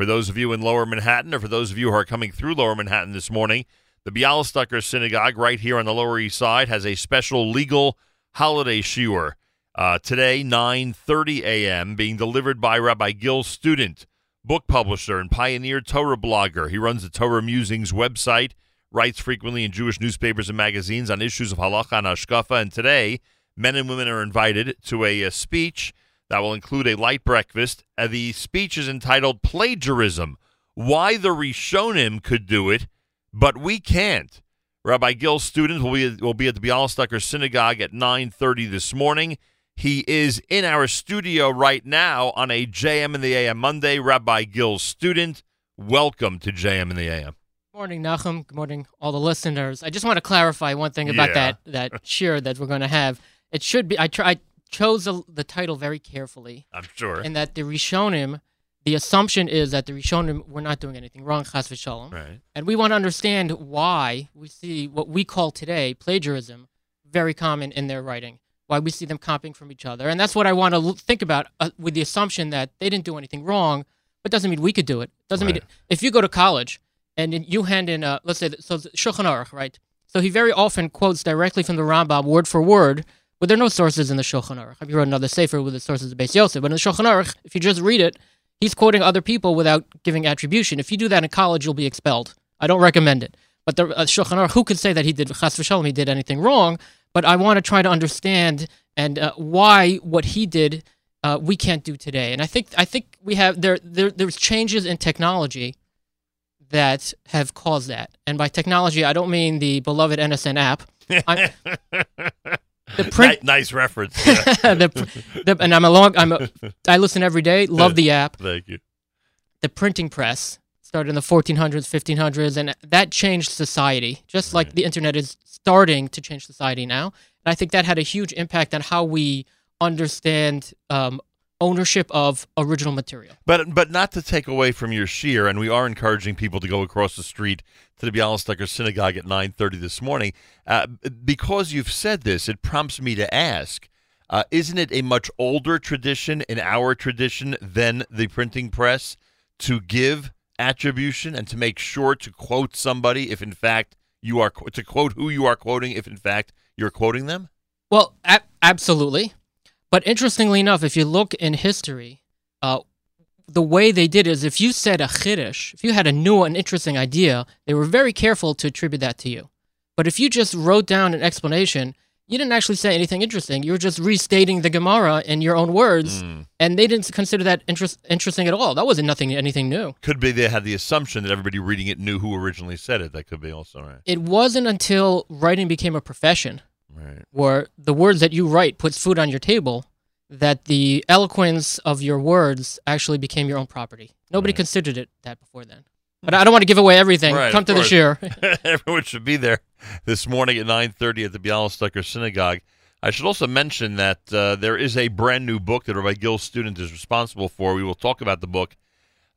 For those of you in Lower Manhattan, or for those of you who are coming through Lower Manhattan this morning, the Bialystoker Synagogue right here on the Lower East Side has a special legal holiday shiur uh, today, 9:30 a.m., being delivered by Rabbi Gil Student, book publisher and pioneer Torah blogger. He runs the Torah Musings website, writes frequently in Jewish newspapers and magazines on issues of halacha and hashkafa. And today, men and women are invited to a, a speech that will include a light breakfast. Uh, the speech is entitled "Plagiarism: Why the Rishonim Could Do It, but We Can't." Rabbi Gil Student will be will be at the Bialystoker Synagogue at 9:30 this morning. He is in our studio right now on a JM in the AM Monday. Rabbi Gil Student, welcome to JM in the AM. Good morning, Nachum. Good morning, all the listeners. I just want to clarify one thing about Yeah. that that shiur that we're going to have. It should be. I try. I chose the, the title very carefully, I'm sure. and that the Rishonim, the assumption is that the Rishonim were not doing anything wrong, chas v'shalom, right. and we want to understand why we see what we call today plagiarism very common in their writing. Why we see them copying from each other, and that's what I want to l- think about uh, with the assumption that they didn't do anything wrong, but doesn't mean we could do it. Doesn't mean if you go to college and you hand in, uh, let's say, so Shulchan Aruch, right? So he very often quotes directly from the Rambam, word for word, but there are no sources in the Shulchan Aruch. He wrote another sefer with the sources of Beis Yosef, but in the Shulchan Aruch, if you just read it, he's quoting other people without giving attribution. If you do that in college, you'll be expelled. I don't recommend it. But the uh, Shulchan Aruch, who could say that he did chas v'shalom, he did anything wrong? But I want to try to understand and uh, why what he did uh, we can't do today. And I think I think we have there there there's changes in technology that have caused that. And by technology, I don't mean the beloved NSN app. The print, Ni- nice reference. Yeah. the, the, and I'm a long, I'm a, I listen every day. Love the app. Thank you. The printing press started in the 1400s, 1500s, and that changed society. Just like Right. the internet is starting to change society now, and I think that had a huge impact on how we understand um, ownership of original material. But but not to take away from your shiur, and we are encouraging people to go across the street to the Bialystoker Synagogue at 9:30 this morning. Uh, because you've said this, it prompts me to ask: uh, Isn't it a much older tradition in our tradition than the printing press to give attribution and to make sure to quote somebody if in fact you are to quote who you are quoting if in fact you're quoting them? Well, a- absolutely. But interestingly enough, if you look in history, uh, the way they did is if you said a chiddush, if you had a new and interesting idea, they were very careful to attribute that to you. But if you just wrote down an explanation, you didn't actually say anything interesting. You were just restating the Gemara in your own words, Mm. and they didn't consider that interest, interesting at all. That wasn't nothing anything new. Could be they had the assumption that everybody reading it knew who originally said it. That could be also right. It wasn't until writing became a profession Right. where the words that you write puts food on your table that the eloquence of your words actually became your own property nobody Right. considered it that before then but i don't want to give away everything Right, come to the course. share Everyone should be there this morning at 9:30 at the Bialystoker Synagogue. I should also mention that uh, there is a brand new book that Rabbi Gil Student is responsible for. We will talk about the book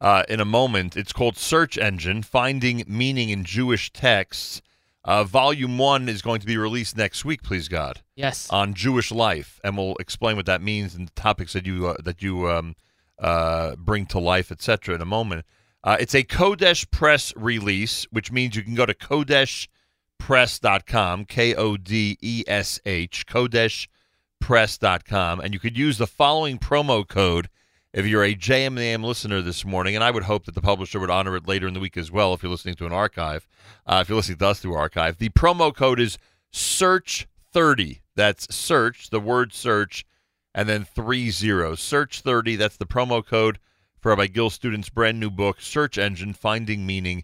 uh, in a moment. It's called Search Engine: Finding Meaning in Jewish Texts. Uh, volume one is going to be released next week, please God, yes on Jewish life, and we'll explain what that means and the topics that you uh, that you um, uh, bring to life, etc. In a moment. Uh, it's a Kodesh Press release, which means you can go to kodeshpress.com, K O D E S H, kodeshpress.com, and you could use the following promo code if you're a JMAM listener this morning, and I would hope that the publisher would honor it later in the week as well if you're listening to an archive. Uh, if you're listening to us through archive, the promo code is search30. That's search, the word search, and then three zeros. Search 30, that's the promo code for Rabbi Gil Student's brand new book, Search Engine Finding Meaning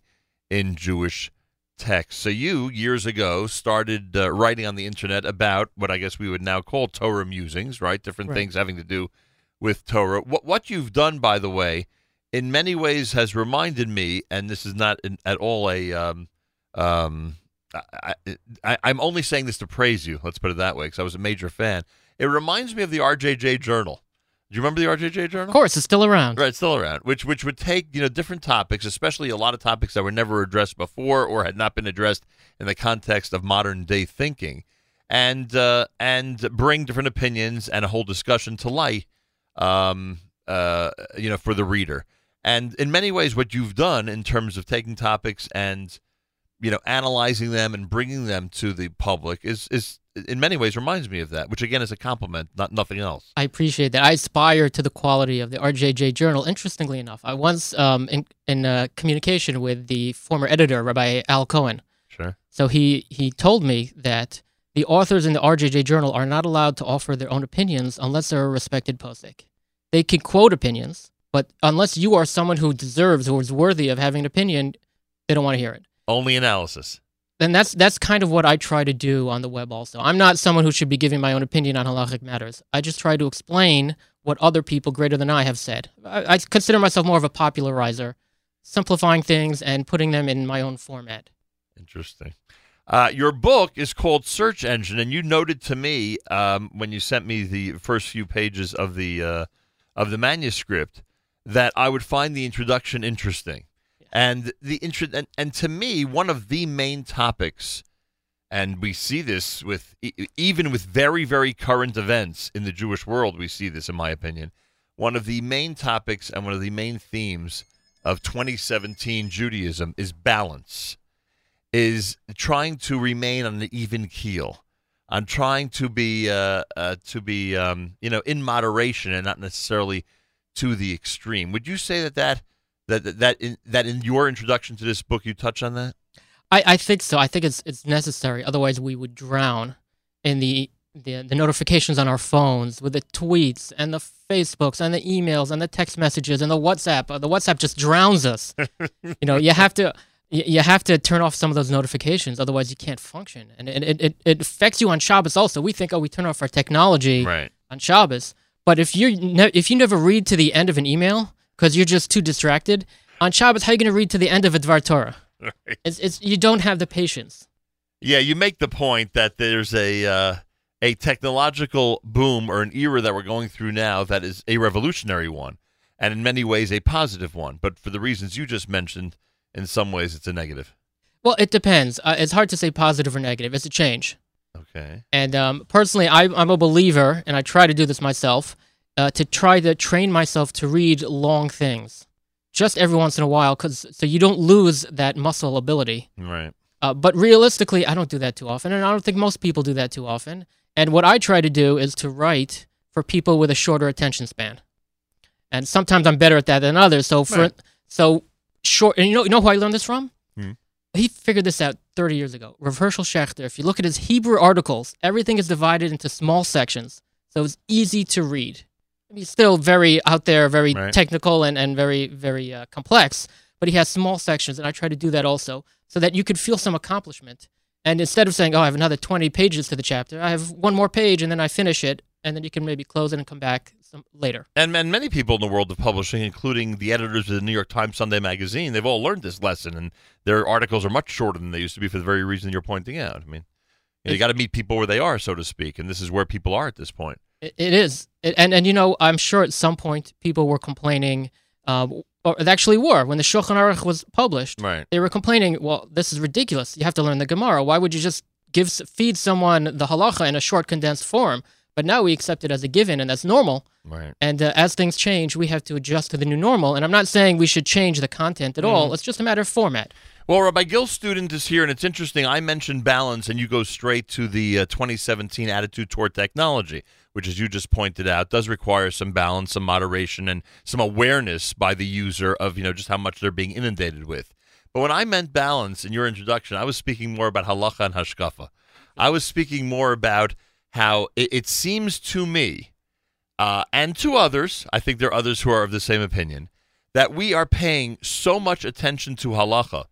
in Jewish Text. So, you, years ago, started uh, writing on the internet about what I guess we would now call Torah musings, right? Different Right. things having to do with Torah. What, what you've done, by the way, in many ways has reminded me, and this is not in, at all a. Um, um, I, I, I'm only saying this to praise you. Let's put it that way, because I was a major fan. It reminds me of the RJJ Journal. Do you remember the RJJ Journal? of course it's still around Right, still around. Which which would take you know different topics, especially a lot of topics that were never addressed before or had not been addressed in the context of modern day thinking, and uh, and bring different opinions and a whole discussion to light, um, uh, you know, for the reader. And in many ways, what you've done in terms of taking topics and you know analyzing them and bringing them to the public is is in many ways reminds me of that, which again is a compliment, not nothing else. I appreciate that. I aspire to the quality of the RJJ Journal. Interestingly enough, I was um, in in uh, communication with the former editor, Rabbi Al Cohen. Sure. So he he told me that the authors in the RJJ Journal are not allowed to offer their own opinions unless they're a respected posek. They can quote opinions, but unless you are someone who deserves or is worthy of having an opinion, they don't want to hear it. Only analysis. And that's that's kind of what I try to do on the web. Also, I'm not someone who should be giving my own opinion on halachic matters. I just try to explain what other people greater than I have said. I, I consider myself more of a popularizer, simplifying things and putting them in my own format. Interesting. Uh, your book is called Search Engine, and you noted to me um, when you sent me the first few pages of the uh, of the manuscript that I would find the introduction interesting, and the intro and, and to me one of the main topics, and we see this with even with very very current events in the Jewish world, we see this in my opinion. One of the main topics and one of the main themes of 2017 Judaism is balance is trying to remain on an even keel. I'm trying to be uh, uh, to be um, you know in moderation and not necessarily to the extreme. Would you say that that that that in, that in your introduction to this book you touch on that? I, I think so. I think it's it's necessary. Otherwise, we would drown in the, the the notifications on our phones with the tweets and the Facebooks and the emails and the text messages and the WhatsApp. The WhatsApp just drowns us. you know, you have to you have to turn off some of those notifications. Otherwise, you can't function. And it it, it, affects you on Shabbos also. We think, oh, we turn off our technology Right. on Shabbos. But if you ne- if you never read to the end of an email because you're just too distracted on Shabbos, how are you going to read to the end of a Dvar Torah? It's, it's you don't have the patience. Yeah, you make the point that there's a uh, a technological boom or an era that we're going through now that is a revolutionary one, and in many ways a positive one. But for the reasons you just mentioned, in some ways it's a negative. Well, it depends. Uh, it's hard to say positive or negative. It's a change. Okay. And um, personally, I, I'm a believer, and I try to do this myself, uh, to try to train myself to read long things, just every once in a while, because so you don't lose that muscle ability. Right. Uh, but realistically, I don't do that too often, and I don't think most people do that too often. And what I try to do is to write for people with a shorter attention span. And sometimes I'm better at that than others. So for Right. so short, and you know, you know who I learned this from? Hmm. He figured this out 30 years ago. Rav Hershel Schachter. If you look at his Hebrew articles, everything is divided into small sections, so it's easy to read. I mean, he's still very out there, very Right. technical and, and very very uh, complex. But he has small sections, and I try to do that also, so that you could feel some accomplishment. And instead of saying, "Oh, I have another 20 pages to the chapter," I have one more page, and then I finish it, and then you can maybe close it and come back some later. And, and many people in the world of publishing, including the editors of the New York Times Sunday Magazine, they've all learned this lesson, and their articles are much shorter than they used to be for the very reason you're pointing out. I mean, you, It's- got to meet people where they are, so to speak, and this is where people are at this point. It, it is, it, and and you know, I'm sure at some point people were complaining, um, or they actually were when the Shulchan Aruch was published. Right. They were complaining, well, this is ridiculous. You have to learn the Gemara. Why would you just give feed someone the halacha in a short, condensed form? But now we accept it as a given, and that's normal. Right. And uh, as things change, we have to adjust to the new normal. And I'm not saying we should change the content at all. It's just a matter of format. Well, Rabbi Gil Student is here, and it's interesting. I mentioned balance, and you go straight to the uh, 2017 attitude toward technology, which, as you just pointed out, does require some balance, some moderation, and some awareness by the user of you know just how much they're being inundated with. But when I meant balance in your introduction, I was speaking more about halacha and hashkafa. I was speaking more about how it, it seems to me, uh, and to others, I think there are others who are of the same opinion, that we are paying so much attention to halacha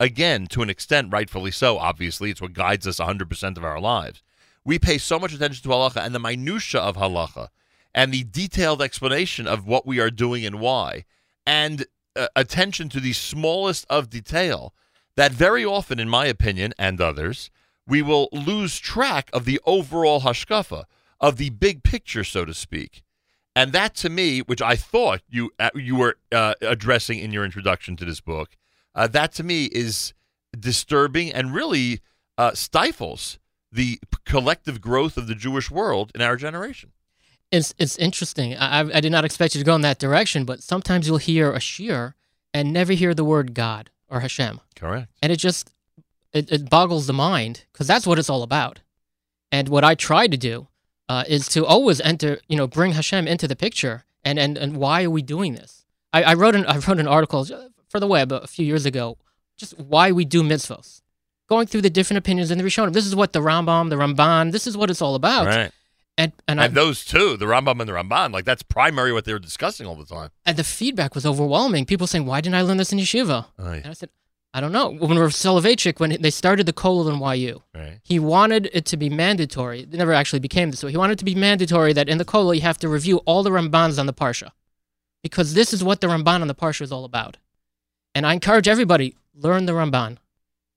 again, to an extent, rightfully so. Obviously, it's what guides us 100% of our lives. We pay so much attention to halacha and the minutia of halacha, and the detailed explanation of what we are doing and why, and uh, attention to the smallest of detail. That very often, in my opinion, and others, we will lose track of the overall hashkafa, of the big picture, so to speak. And that, to me, which I thought you uh, you were uh, addressing in your introduction to this book, uh, that to me is disturbing and really uh, stifles the collective growth of the Jewish world in our generation. It's it's interesting. I, I I did not expect you to go in that direction, but sometimes you'll hear a shiur and never hear the word God or Hashem, Correct. and it just it, it boggles the mind because that's what it's all about. And what I try to do uh, is to always enter, you know, bring Hashem into the picture. And and and why are we doing this? I, I wrote an I wrote an article for the web a few years ago, just why we do mitzvos, going through the different opinions in the Rishonim. This is what the Rambam, the Ramban, this is what it's all about. Right. And and, And those two, the Rambam and the Ramban, like that's primary what they were discussing all the time. and the feedback was overwhelming. People saying, "Why didn't I learn this in yeshiva?" And I said, "I don't know." When Soloveitchik, when they started the kollel in YU, Right. he wanted it to be mandatory. It never actually became this way. He wanted it to be mandatory that in the kollel you have to review all the Rambans on the parsha, because this is what the Ramban on the parsha is all about. And I encourage everybody learn the Ramban.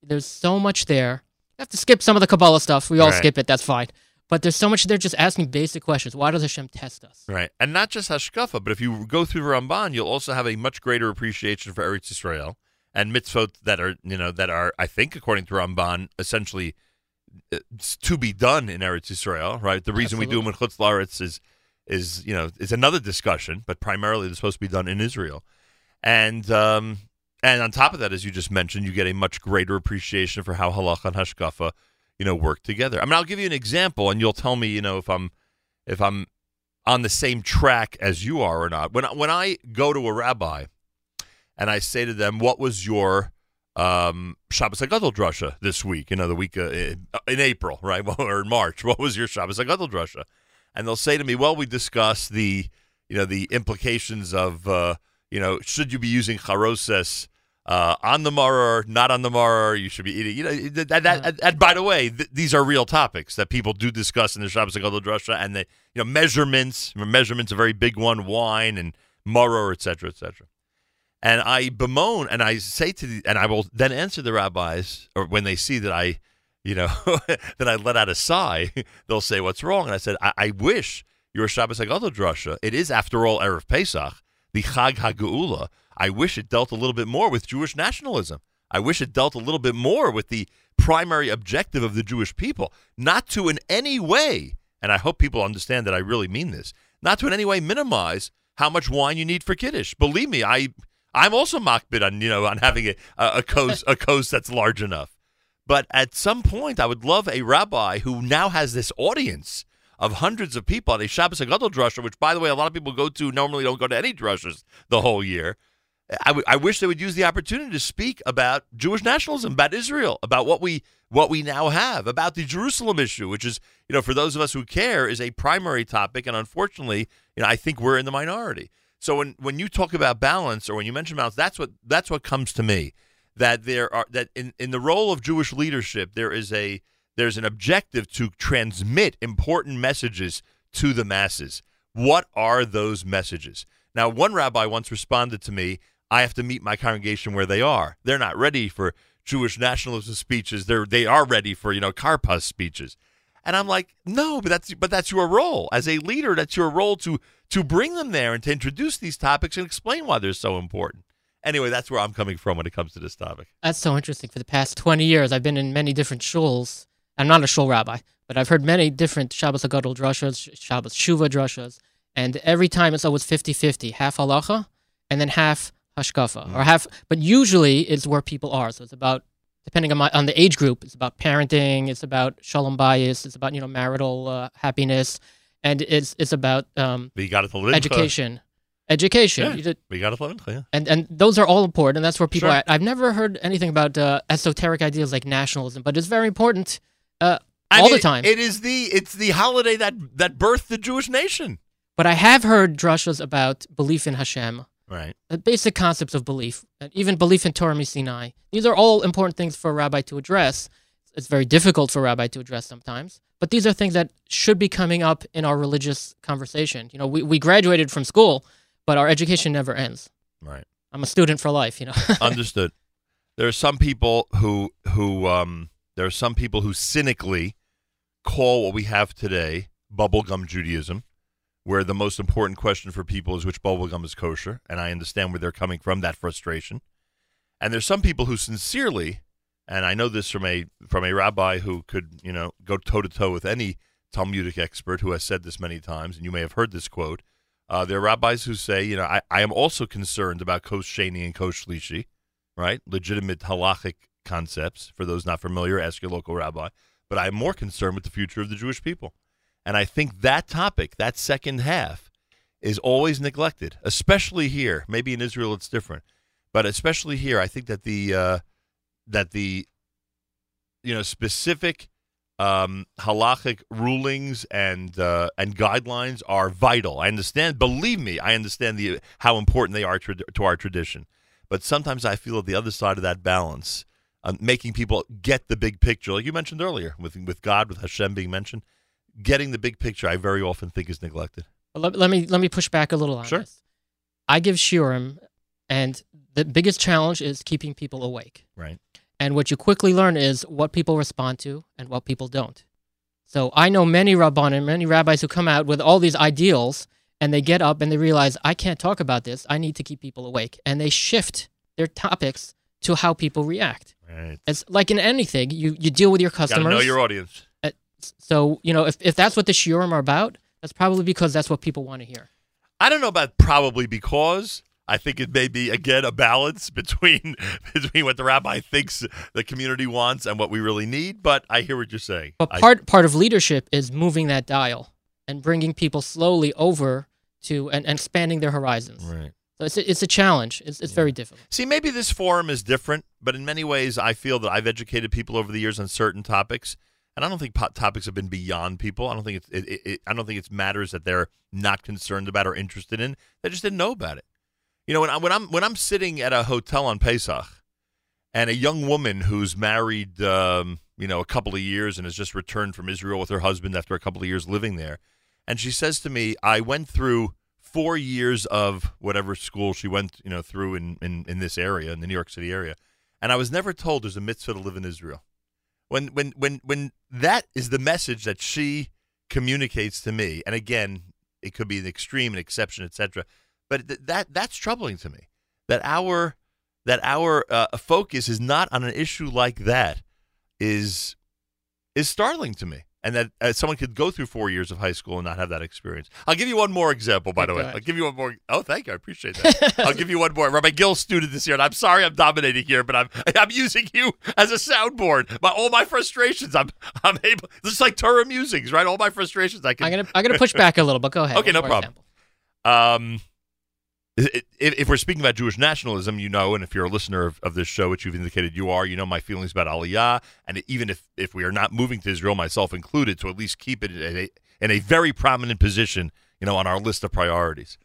There's so much there. You have to skip some of the Kabbalah stuff. We all Right. skip it. That's fine. But there's so much there just asking basic questions. Why does Hashem test us? Right. And not just Hashkafa, but if you go through Ramban, you'll also have a much greater appreciation for Eretz Israel and mitzvot that are, you know, that are, I think, according to Ramban, essentially uh, to be done in Eretz Israel, right? The reason we do them in Chutz Laretz is, is, you know, is another discussion, but primarily they're supposed to be done in Israel. And, um, and on top of that, as you just mentioned, you get a much greater appreciation for how halacha and hashkafa, you know, work together. I mean, I'll give you an example, and you'll tell me, you know, if I'm if I'm on the same track as you are or not. When when I go to a rabbi and I say to them, "What was your um, Shabbos Hagadol drasha this week?" You know, the week uh, in, in April, right, or in March. What was your Shabbos Hagadol drasha? And they'll say to me, "Well, we discussed the you know the implications of uh, you know should you be using charoses." Uh, on the maror, not on the maror, you should be eating. You know that. that, that and, and by the way, th- these are real topics that people do discuss in the Shabbos Hagadol drasha, and the you know measurements. Measurements a very big one. Wine and maror, etc., cetera, et cetera. And I bemoan and I say to the, and I will then answer the rabbis, or when they see that I, you know, that I let out a sigh, they'll say, "What's wrong?" And I said, "I, I wish your Shabbos Hagadol drasha. It is, after all, erev Pesach, the Chag Hageula. I wish it dealt a little bit more with Jewish nationalism. I wish it dealt a little bit more with the primary objective of the Jewish people, not to in any way, and I hope people understand that I really mean this, not to in any way minimize how much wine you need for kiddush. Believe me, I I'm also makpid on you know on having a a, coast a coast that's large enough. But at some point, I would love a rabbi who now has this audience of hundreds of people at a Shabbos Hagadol drasha, which, by the way, a lot of people go to normally don't go to any drushas the whole year. I, w- I wish they would use the opportunity to speak about Jewish nationalism, about Israel, about what we what we now have, about the Jerusalem issue, which is, you know, for those of us who care, is a primary topic, and unfortunately, you know, I think we're in the minority. So when when you talk about balance or when you mention balance, that's what that's what comes to me. That there are that in, in the role of Jewish leadership, there is a there's an objective to transmit important messages to the masses. What are those messages? Now, one rabbi once responded to me, I have to meet my congregation where they are. They're not ready for Jewish nationalism speeches. They're they are ready for, you know, Karpas speeches. And I'm like, no, but that's but that's your role. As a leader, that's your role to to bring them there and to introduce these topics and explain why they're so important. Anyway, that's where I'm coming from when it comes to this topic. That's so interesting. For the past 20 years, I've been in many different shuls. I'm not a shul rabbi, but I've heard many different Shabbos Hagadol drushas, Shabbos Shuva drushas, and every time it's always 50-50, half halacha and then half hashkafa, or mm. half. But usually it's where people are. So it's about depending on my on the age group. It's about parenting. It's about shalom bayis. It's about you know marital uh, happiness, and it's it's about um, education. Education. Yeah. We got to. Yeah. and and those are all important and that's where people Sure. I, i've never heard anything about uh, esoteric ideas like nationalism but it's very important uh, all mean, the time It is the it's the holiday that that birthed the Jewish nation. but i have heard drushas about belief in hashem Right. uh, basic concepts of belief even belief in torah sinai these are all important things for a rabbi to address it's very difficult for a rabbi to address sometimes but these are things that should be coming up in our religious conversation you know we, we graduated from school but our education never ends Right. i'm a student for life you know Understood. There are some people who who um there are some people who cynically call what we have today bubblegum Judaism, where the most important question for people is which bubblegum is kosher, and I understand where they're coming from, that frustration. And there's some people who sincerely, and I know this from a from a rabbi who could, you know, go toe to toe with any Talmudic expert who has said this many times, and you may have heard this quote. Uh, there are rabbis who say, you know, I, I am also concerned about kos sheni and kos shlishi, right? Legitimate halachic concepts. For those not familiar, ask your local rabbi. But I'm more concerned with the future of the Jewish people. And I think that topic, that second half, is always neglected, especially here. Maybe in Israel it's different, but especially here, I think that the uh, that the you know specific um, halachic rulings and uh, and guidelines are vital. I understand. Believe me, I understand the how important they are to, our tradition. But sometimes I feel at the other side of that balance, um, making people get the big picture, like you mentioned earlier, with with God, with Hashem being mentioned, getting the big picture, I very often think is neglected. Let, let me let me push back a little on Sure. this. I give shiurim, and the biggest challenge is keeping people awake. Right. And what you quickly learn is what people respond to and what people don't. So I know many rabbanim, many rabbis who come out with all these ideals, and they get up and they realize I can't talk about this. I need to keep people awake, and they shift their topics to how people react. Right. It's like in anything, you you deal with your customers. know your audience. So you know if, if that's what the shiurim are about, that's probably because that's what people want to hear. I don't know about probably because. I think it may be again a balance between between what the rabbi thinks the community wants and what we really need. But I hear what you're saying. But I- part part of leadership is moving that dial and bringing people slowly over to and, and expanding their horizons. right. So it's a, it's a challenge. It's it's very difficult. See, maybe this forum is different, but in many ways, I feel that I've educated people over the years on certain topics, and I don't think po- topics have been beyond people. I don't think it's it, it, it, I don't think it's matters that they're not concerned about or interested in. They just didn't know about it. You know, when I when I'm when I'm sitting at a hotel on Pesach, and a young woman who's married, um, you know, a couple of years and has just returned from Israel with her husband after a couple of years living there, and she says to me, "I went through." four years of whatever school she went, you know, through in, in, in this area, in the New York City area, and I was never told there's a mitzvah to live in Israel. When when when when that is the message that she communicates to me, and again, it could be an extreme, an exception, etc. But th- that that's troubling to me. That our that our uh, focus is not on an issue like that is is startling to me. And that uh, someone could go through four years of high school and not have that experience. I'll give you one more example, by the way. I'll give you one more. Oh, thank you. I appreciate that. I'll give you one more. Rabbi Gil Student this year, and I'm sorry I'm dominating here, but I'm I'm using you as a soundboard. My all my frustrations, I'm I'm able. This is like Torah musings, right? All my frustrations, I can. I'm gonna I'm gonna push back a little, but go ahead. Okay, no problem. example. Um, if, we're speaking about Jewish nationalism, you know, and if you're a listener of, of this show, which you've indicated you are, you know my feelings about Aliyah, and even if, if we are not moving to Israel, myself included, to at least keep it in a, in a very prominent position, you know, on our list of priorities.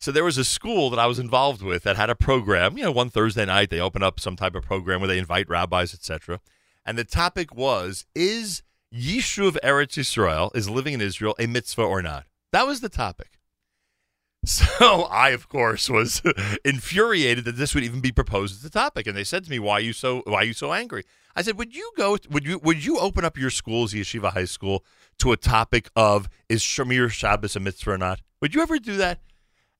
So there was a school that I was involved with that had a program. You know, one Thursday night they open up some type of program where they invite rabbis, etc. And the topic was: Is Yishuv Eretz Yisrael, is living in Israel, a mitzvah or not? That was the topic. So I, of course, was infuriated that this would even be proposed as a topic. And they said to me, "Why are you so? Why are you so angry?" I said, "Would you go? Would you? Would you open up your school's yeshiva high school to a topic of is Shmiras Shabbos a mitzvah or not? Would you ever do that?"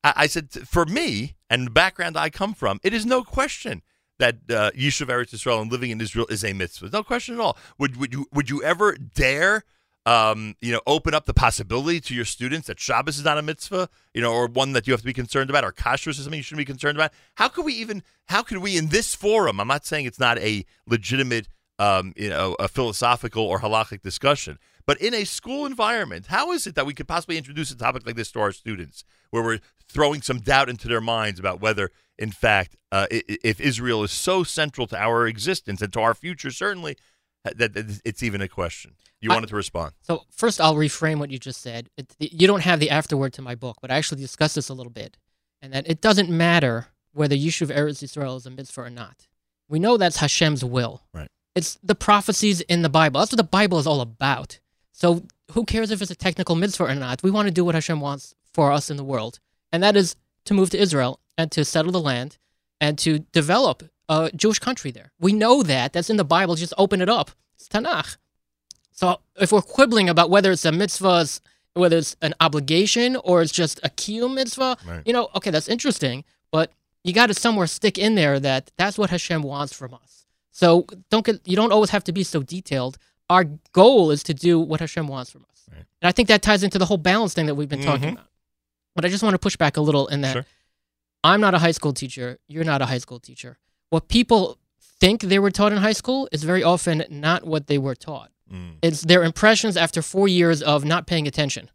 I, I said, "For me and the background I come from, it is no question." That uh, Yishuv Eretz Israel and living in Israel is a mitzvah. No question at all. Would would you would you ever dare um, you know, open up the possibility to your students that Shabbos is not a mitzvah, you know, or one that you have to be concerned about, or kashrus is something you shouldn't be concerned about. How could we even? How could we in this forum? I'm not saying it's not a legitimate, um, you know, a philosophical or halachic discussion, but in a school environment, how is it that we could possibly introduce a topic like this to our students, where we're throwing some doubt into their minds about whether, in fact, uh, if Israel is so central to our existence and to our future, certainly. That, it's even a question. You I- wanted to respond. So first, I'll reframe what you just said. It, you don't have the afterword to my book, but I actually discussed this a little bit, and that it doesn't matter whether Yishuv Eretz Yisrael is a mitzvah or not. We know that's Hashem's will. Right. It's the prophecies in the Bible. That's what the Bible is all about. So who cares if it's a technical mitzvah or not? We want to do what Hashem wants for us in the world, and that is to move to Israel and to settle the land and to develop a Jewish country there. We know that. That's in the Bible. Just open it up. It's Tanakh. So if we're quibbling about whether it's a mitzvah, whether it's an obligation or it's just a kiyum mitzvah, Right. you know, okay, that's interesting, but you got to somewhere stick in there that that's what Hashem wants from us. So don't get you don't always have to be so detailed. Our goal is to do what Hashem wants from us. Right. And I think that ties into the whole balance thing that we've been talking Mhm. about. But I just want to push back a little in that Sure. I'm not a high school teacher. You're not a high school teacher. What people think they were taught in high school is very often not what they were taught. Mm. It's their impressions after four years of not paying attention.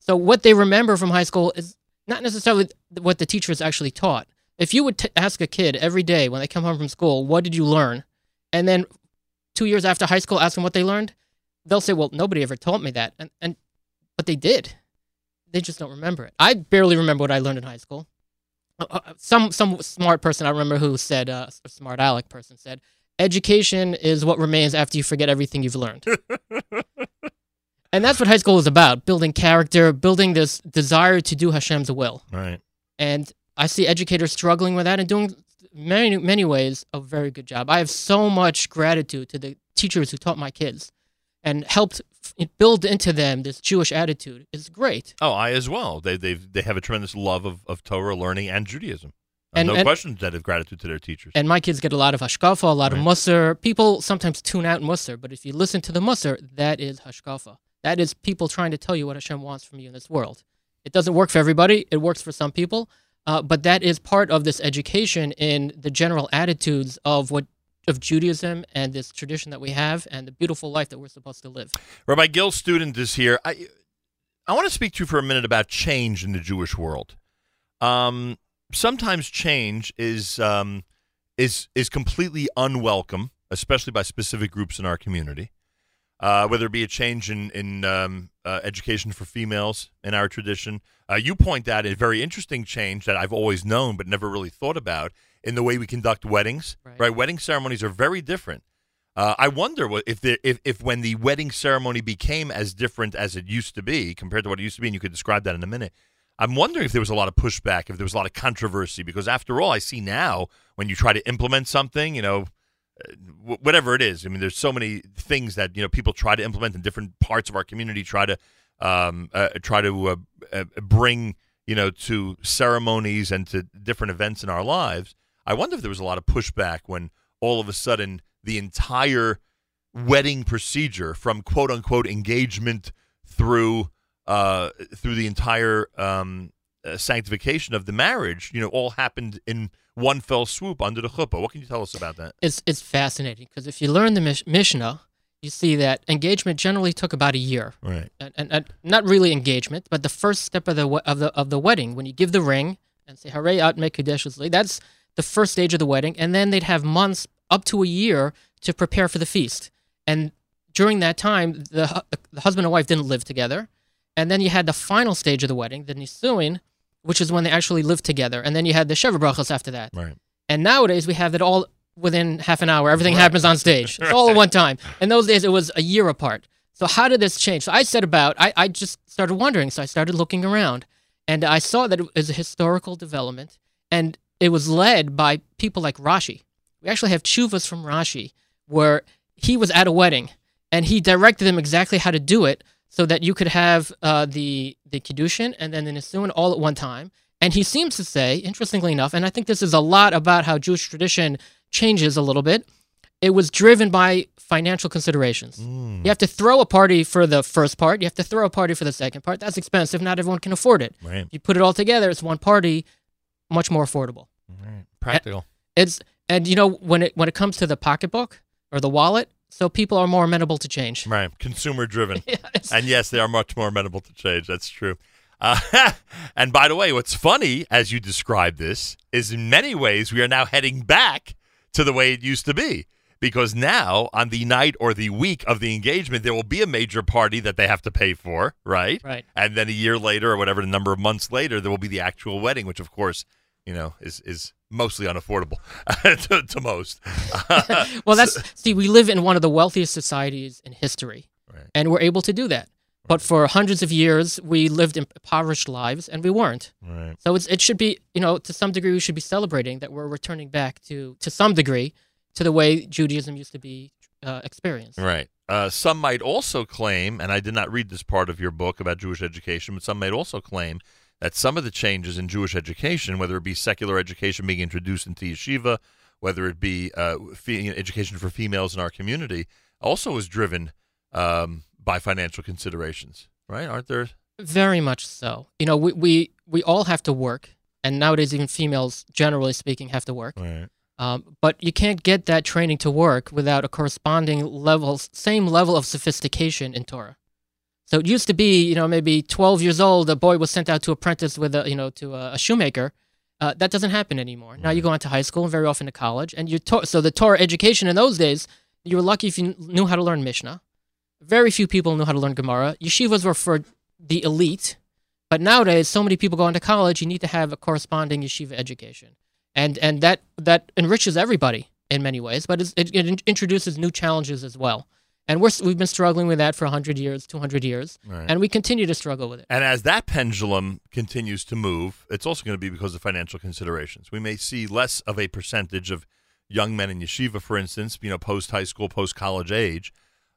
So what they remember from high school is not necessarily what the teachers actually taught. If you would t- ask a kid every day when they come home from school, what did you learn? And then two years after high school, ask them what they learned, they'll say, well, nobody ever taught me that. And, and but they did. They just don't remember it. I barely remember what I learned in high school. Uh, uh, Some some smart person I remember who said, uh, a smart aleck person said, education is what remains after you forget everything you've learned. and that's what high school is about building character, building this desire to do Hashem's will. Right. And I see educators struggling with that and doing many, many ways a very good job. I have so much gratitude to the teachers who taught my kids and helped build into them this Jewish attitude. It's great. Oh, I as well. They they they have a tremendous love of, of Torah learning and Judaism. Uh, And- no and- question that have gratitude to their teachers. And my kids get a lot of hashkafa, a lot Right. of musar. People sometimes tune out musar, but if you listen to the musar, that is hashkafa. That is people trying to tell you what Hashem wants from you in this world. It doesn't work for everybody. It works for some people, uh, but that is part of this education in the general attitudes of what of Judaism and this tradition that we have and the beautiful life that we're supposed to live. Rabbi Gil Student is here. I I want to speak to you for a minute about change in the Jewish world. Um, sometimes change is um, is is completely unwelcome, especially by specific groups in our community. Uh, whether it be a change in in um, uh, education for females in our tradition, uh, you point out a very interesting change that I've always known but never really thought about in the way we conduct weddings. Right. right? Wedding ceremonies are very different. Uh, I wonder what if the if, if when the wedding ceremony became as different as it used to be compared to what it used to be, and you could describe that in a minute. I'm wondering if there was a lot of pushback, if there was a lot of controversy, because after all, I see now when you try to implement something, you know, uh, whatever it is. I mean, there's so many things that you know people try to implement in different parts of our community, try to um, uh, try to uh, uh, bring you know to ceremonies and to different events in our lives. I wonder if there was a lot of pushback when all of a sudden the entire wedding procedure, from quote unquote engagement through uh, through the entire um, uh, sanctification of the marriage, you know, all happened in one fell swoop under the chuppah. What can you tell us about that? It's it's fascinating because if you learn the Mish- Mishnah, you see that engagement generally took about a year. Right. and, and, and not really engagement, but the first step of the of the of the wedding when you give the ring and say "Hare at mekudeshli," that's the first stage of the wedding, and then they'd have months up to a year to prepare for the feast. And during that time, the the husband and wife didn't live together, and then you had the final stage of the wedding, the nisuin, which is when they actually lived together, and then you had the sheva brachos after that. Right. And nowadays we have it all within half an hour. Everything Right. happens on stage. It's all at one time. In those days, it was a year apart. So how did this change? So I said about. I, I just started wondering. So I started looking around, and I saw that it was a historical development, and it was led by people like Rashi. We actually have chuvas from Rashi, where he was at a wedding, and he directed them exactly how to do it, so that you could have uh, the the kiddushin and then the nisuin all at one time. And he seems to say, interestingly enough, and I think this is a lot about how Jewish tradition changes a little bit. It was driven by financial considerations. Mm. You have to throw a party for the first part. You have to throw a party for the second part. That's expensive. Not everyone can afford it. Right. You put it all together, it's one party, much more affordable. Right. Practical. It's and you know when it when it comes to the pocketbook or the wallet, so people are more amenable to change. Right. Consumer driven. Yes. And yes, they are much more amenable to change. That's true. Uh, and by the way, what's funny as you describe this is in many ways we are now heading back to the way it used to be. Because now, on the night or the week of the engagement, there will be a major party that they have to pay for, right? Right. And then a year later, or whatever the number of months later, there will be the actual wedding, which, of course, you know, is is mostly unaffordable to, to most. well, that's see, we live in one of the wealthiest societies in history, Right. and we're able to do that. But for hundreds of years, we lived impoverished lives, and we weren't. right. So it's, it should be, you know, to some degree, we should be celebrating that we're returning back to, to some degree, to the way Judaism used to be uh, experienced. Right. Uh, some might also claim, and I did not read this part of your book about Jewish education, but some might also claim that some of the changes in Jewish education, whether it be secular education being introduced into yeshiva, whether it be uh, fe- education for females in our community, also was driven um, by financial considerations, right? Aren't there? Very much so. You know, we, we, we all have to work, and nowadays even females, generally speaking, have to work. Right. Um, but you can't get that training to work without a corresponding level, same level of sophistication in Torah. So it used to be, you know, maybe 12 years old, a boy was sent out to apprentice with a, you know, to a, a shoemaker. Uh, that doesn't happen anymore. Now you go on to high school and very often to college, and you to- so the Torah education in those days, you were lucky if you knew how to learn Mishnah. Very few people knew how to learn Gemara. Yeshivas were for the elite, but nowadays, so many people go into college, you need to have a corresponding yeshiva education, and and that that enriches everybody in many ways, but it, it introduces new challenges as well. And we're, we've been struggling with that for 100 years, 200 years, Right. and we continue to struggle with it. And as that pendulum continues to move, it's also going to be because of financial considerations. We may see less of a percentage of young men in yeshiva, for instance, you know, post high school, post college age,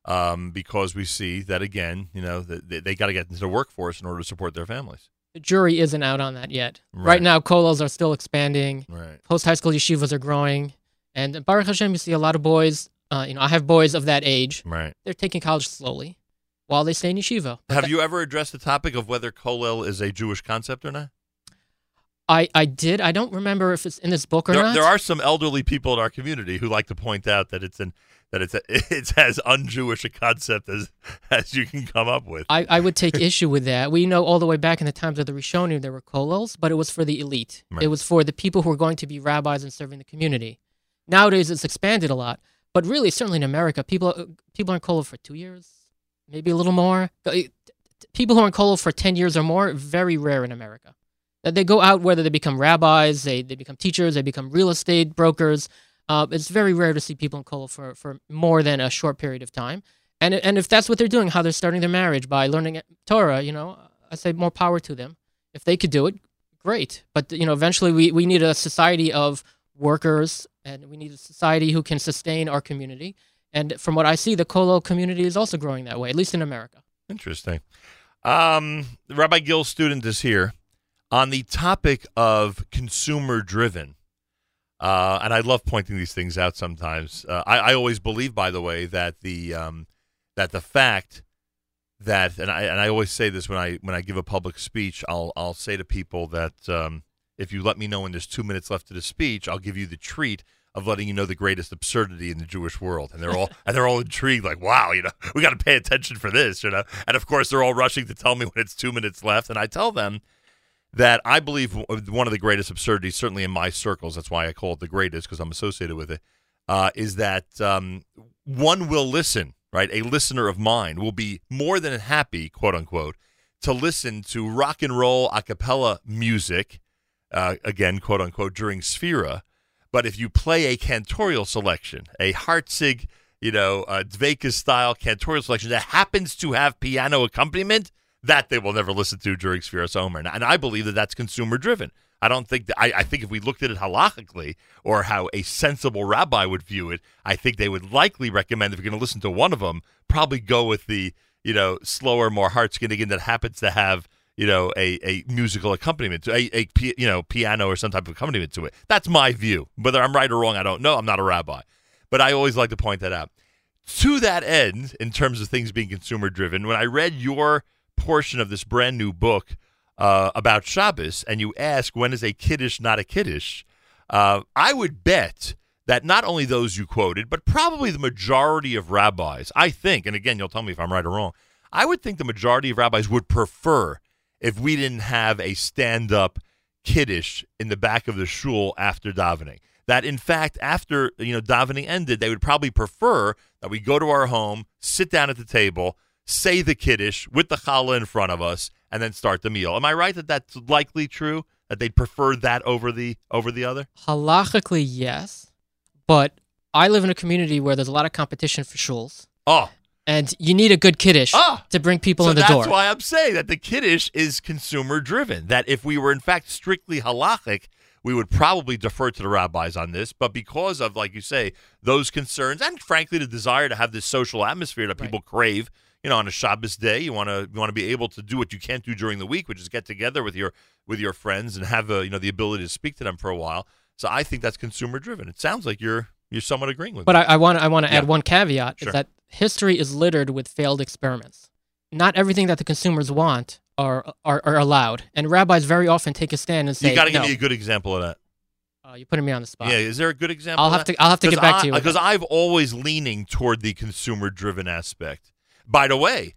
um, because we see that again, you know, they, they got to get into the workforce in order to support their families. The jury isn't out on that yet. Right. Right, now, kolos are still expanding. Right. Post high school yeshivas are growing, and Baruch Hashem, you see a lot of boys. Uh, you know, I have boys of that age. Right. They're taking college slowly, while they stay in yeshiva. But Have that- you ever addressed the topic of whether kollel is a Jewish concept or not? I I did. I don't remember if it's in this book or There, not. there are some elderly people in our community who like to point out that it's an that it's a, it's as un-Jewish a concept as as you can come up with. I, I would take issue with that. We know all the way back in the times of the Rishonim there were kolos, but it was for the elite. Right. It was for the people who were going to be rabbis and serving the community. Nowadays it's expanded a lot, but really, certainly in America, people people are in kollel for two years, maybe a little more. Uh, People who are in kollel for ten years or more very rare in America. That they go out whether they become rabbis, they they become teachers, they become real estate brokers. Uh, it's very rare to see people in kollel for for more than a short period of time. And and if that's what they're doing, how they're starting their marriage by learning Torah, you know, I say more power to them. If they could do it, great. But you know, eventually we, we need a society of workers, and we need a society who can sustain our community. And from what I see, the Kolo community is also growing that way, at least in America. Interesting. Um, Rabbi Gil Student is here on the topic of consumer driven. Uh, and I love pointing these things out sometimes. Uh, I, I always believe, by the way, that the um, that the fact that and I and I always say this when I when I give a public speech, I'll I'll say to people that um, if you let me know when there's two minutes left of the speech, I'll give you the treat of letting you know the greatest absurdity in the Jewish world, and they're all and they're all intrigued, like, wow, you know, we got to pay attention for this, you know, and of course they're all rushing to tell me when it's two minutes left, and I tell them that I believe one of the greatest absurdities, certainly in my circles, that's why I call it the greatest because I'm associated with it, uh, is that um, one will listen, right? A listener of mine will be more than happy, quote unquote, to listen to rock and roll a cappella music, uh, again, quote unquote, during Sefira. But if you play a cantorial selection, a Hartzig, you know, uh, Dveka style cantorial selection that happens to have piano accompaniment, that they will never listen to during Sphira Omer. And, I believe that that's consumer driven. I don't think that, I, I think if we looked at it halachically or how a sensible rabbi would view it, I think they would likely recommend if you're going to listen to one of them, probably go with the, you know, slower, more heart skinning that happens to have, you know, a, a musical accompaniment, to a, a you know piano or some type of accompaniment to it. That's my view. Whether I'm right or wrong, I don't know. I'm not a rabbi, but I always like to point that out. To that end, in terms of things being consumer driven, when I read your portion of this brand new book uh, about Shabbos, and you ask when is a kiddush not a kiddush, uh, I would bet that not only those you quoted, but probably the majority of rabbis, I think, and again, you'll tell me if I'm right or wrong, I would think the majority of rabbis would prefer if we didn't have a stand up kiddish in the back of the shul after davening. That in fact, after you know davening ended, they would probably prefer that we go to our home, sit down at the table, say the kiddish with the challah in front of us, and then start the meal. Am I right that that's likely true? That they'd prefer that over the over the other? Halachically, yes, but I live in a community where there's a lot of competition for shuls, Oh, and you need a good kiddish Ah! to bring people so in the that's door. That's why I'm saying that the kiddish is consumer driven. That if we were in fact strictly halachic, we would probably defer to the rabbis on this. But because of, like you say, those concerns and frankly the desire to have this social atmosphere that people crave, you know, on a Shabbos day, you want to you want to be able to do what you can't do during the week, which is get together with your with your friends and have a, you know the ability to speak to them for a while. So I think that's consumer driven. It sounds like you're you're somewhat agreeing with But me. I, I want I want to Yeah. add one caveat Sure. is that history is littered with failed experiments. Not everything that the consumers want are are, are allowed, and rabbis very often take a stand and say, you got to no. give me a good example of that. Uh, you're putting me on the spot. Yeah, is there a good example? I'll have to I'll have to get back to you. because. I've always leaning toward the consumer-driven aspect. By the way,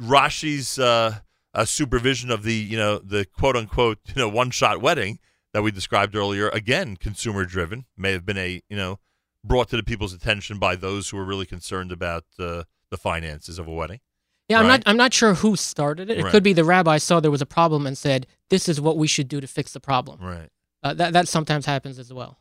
Rashi's uh, uh, supervision of the you know the quote-unquote you know one-shot wedding that we described earlier, again consumer-driven, may have been a you know brought to the people's attention by those who were really concerned about uh, the finances of a wedding. Yeah, I'm not. I'm not sure who started it. It Right. could be the rabbi saw there was a problem and said, "This is what we should do to fix the problem." Right. Uh, that that sometimes happens as well.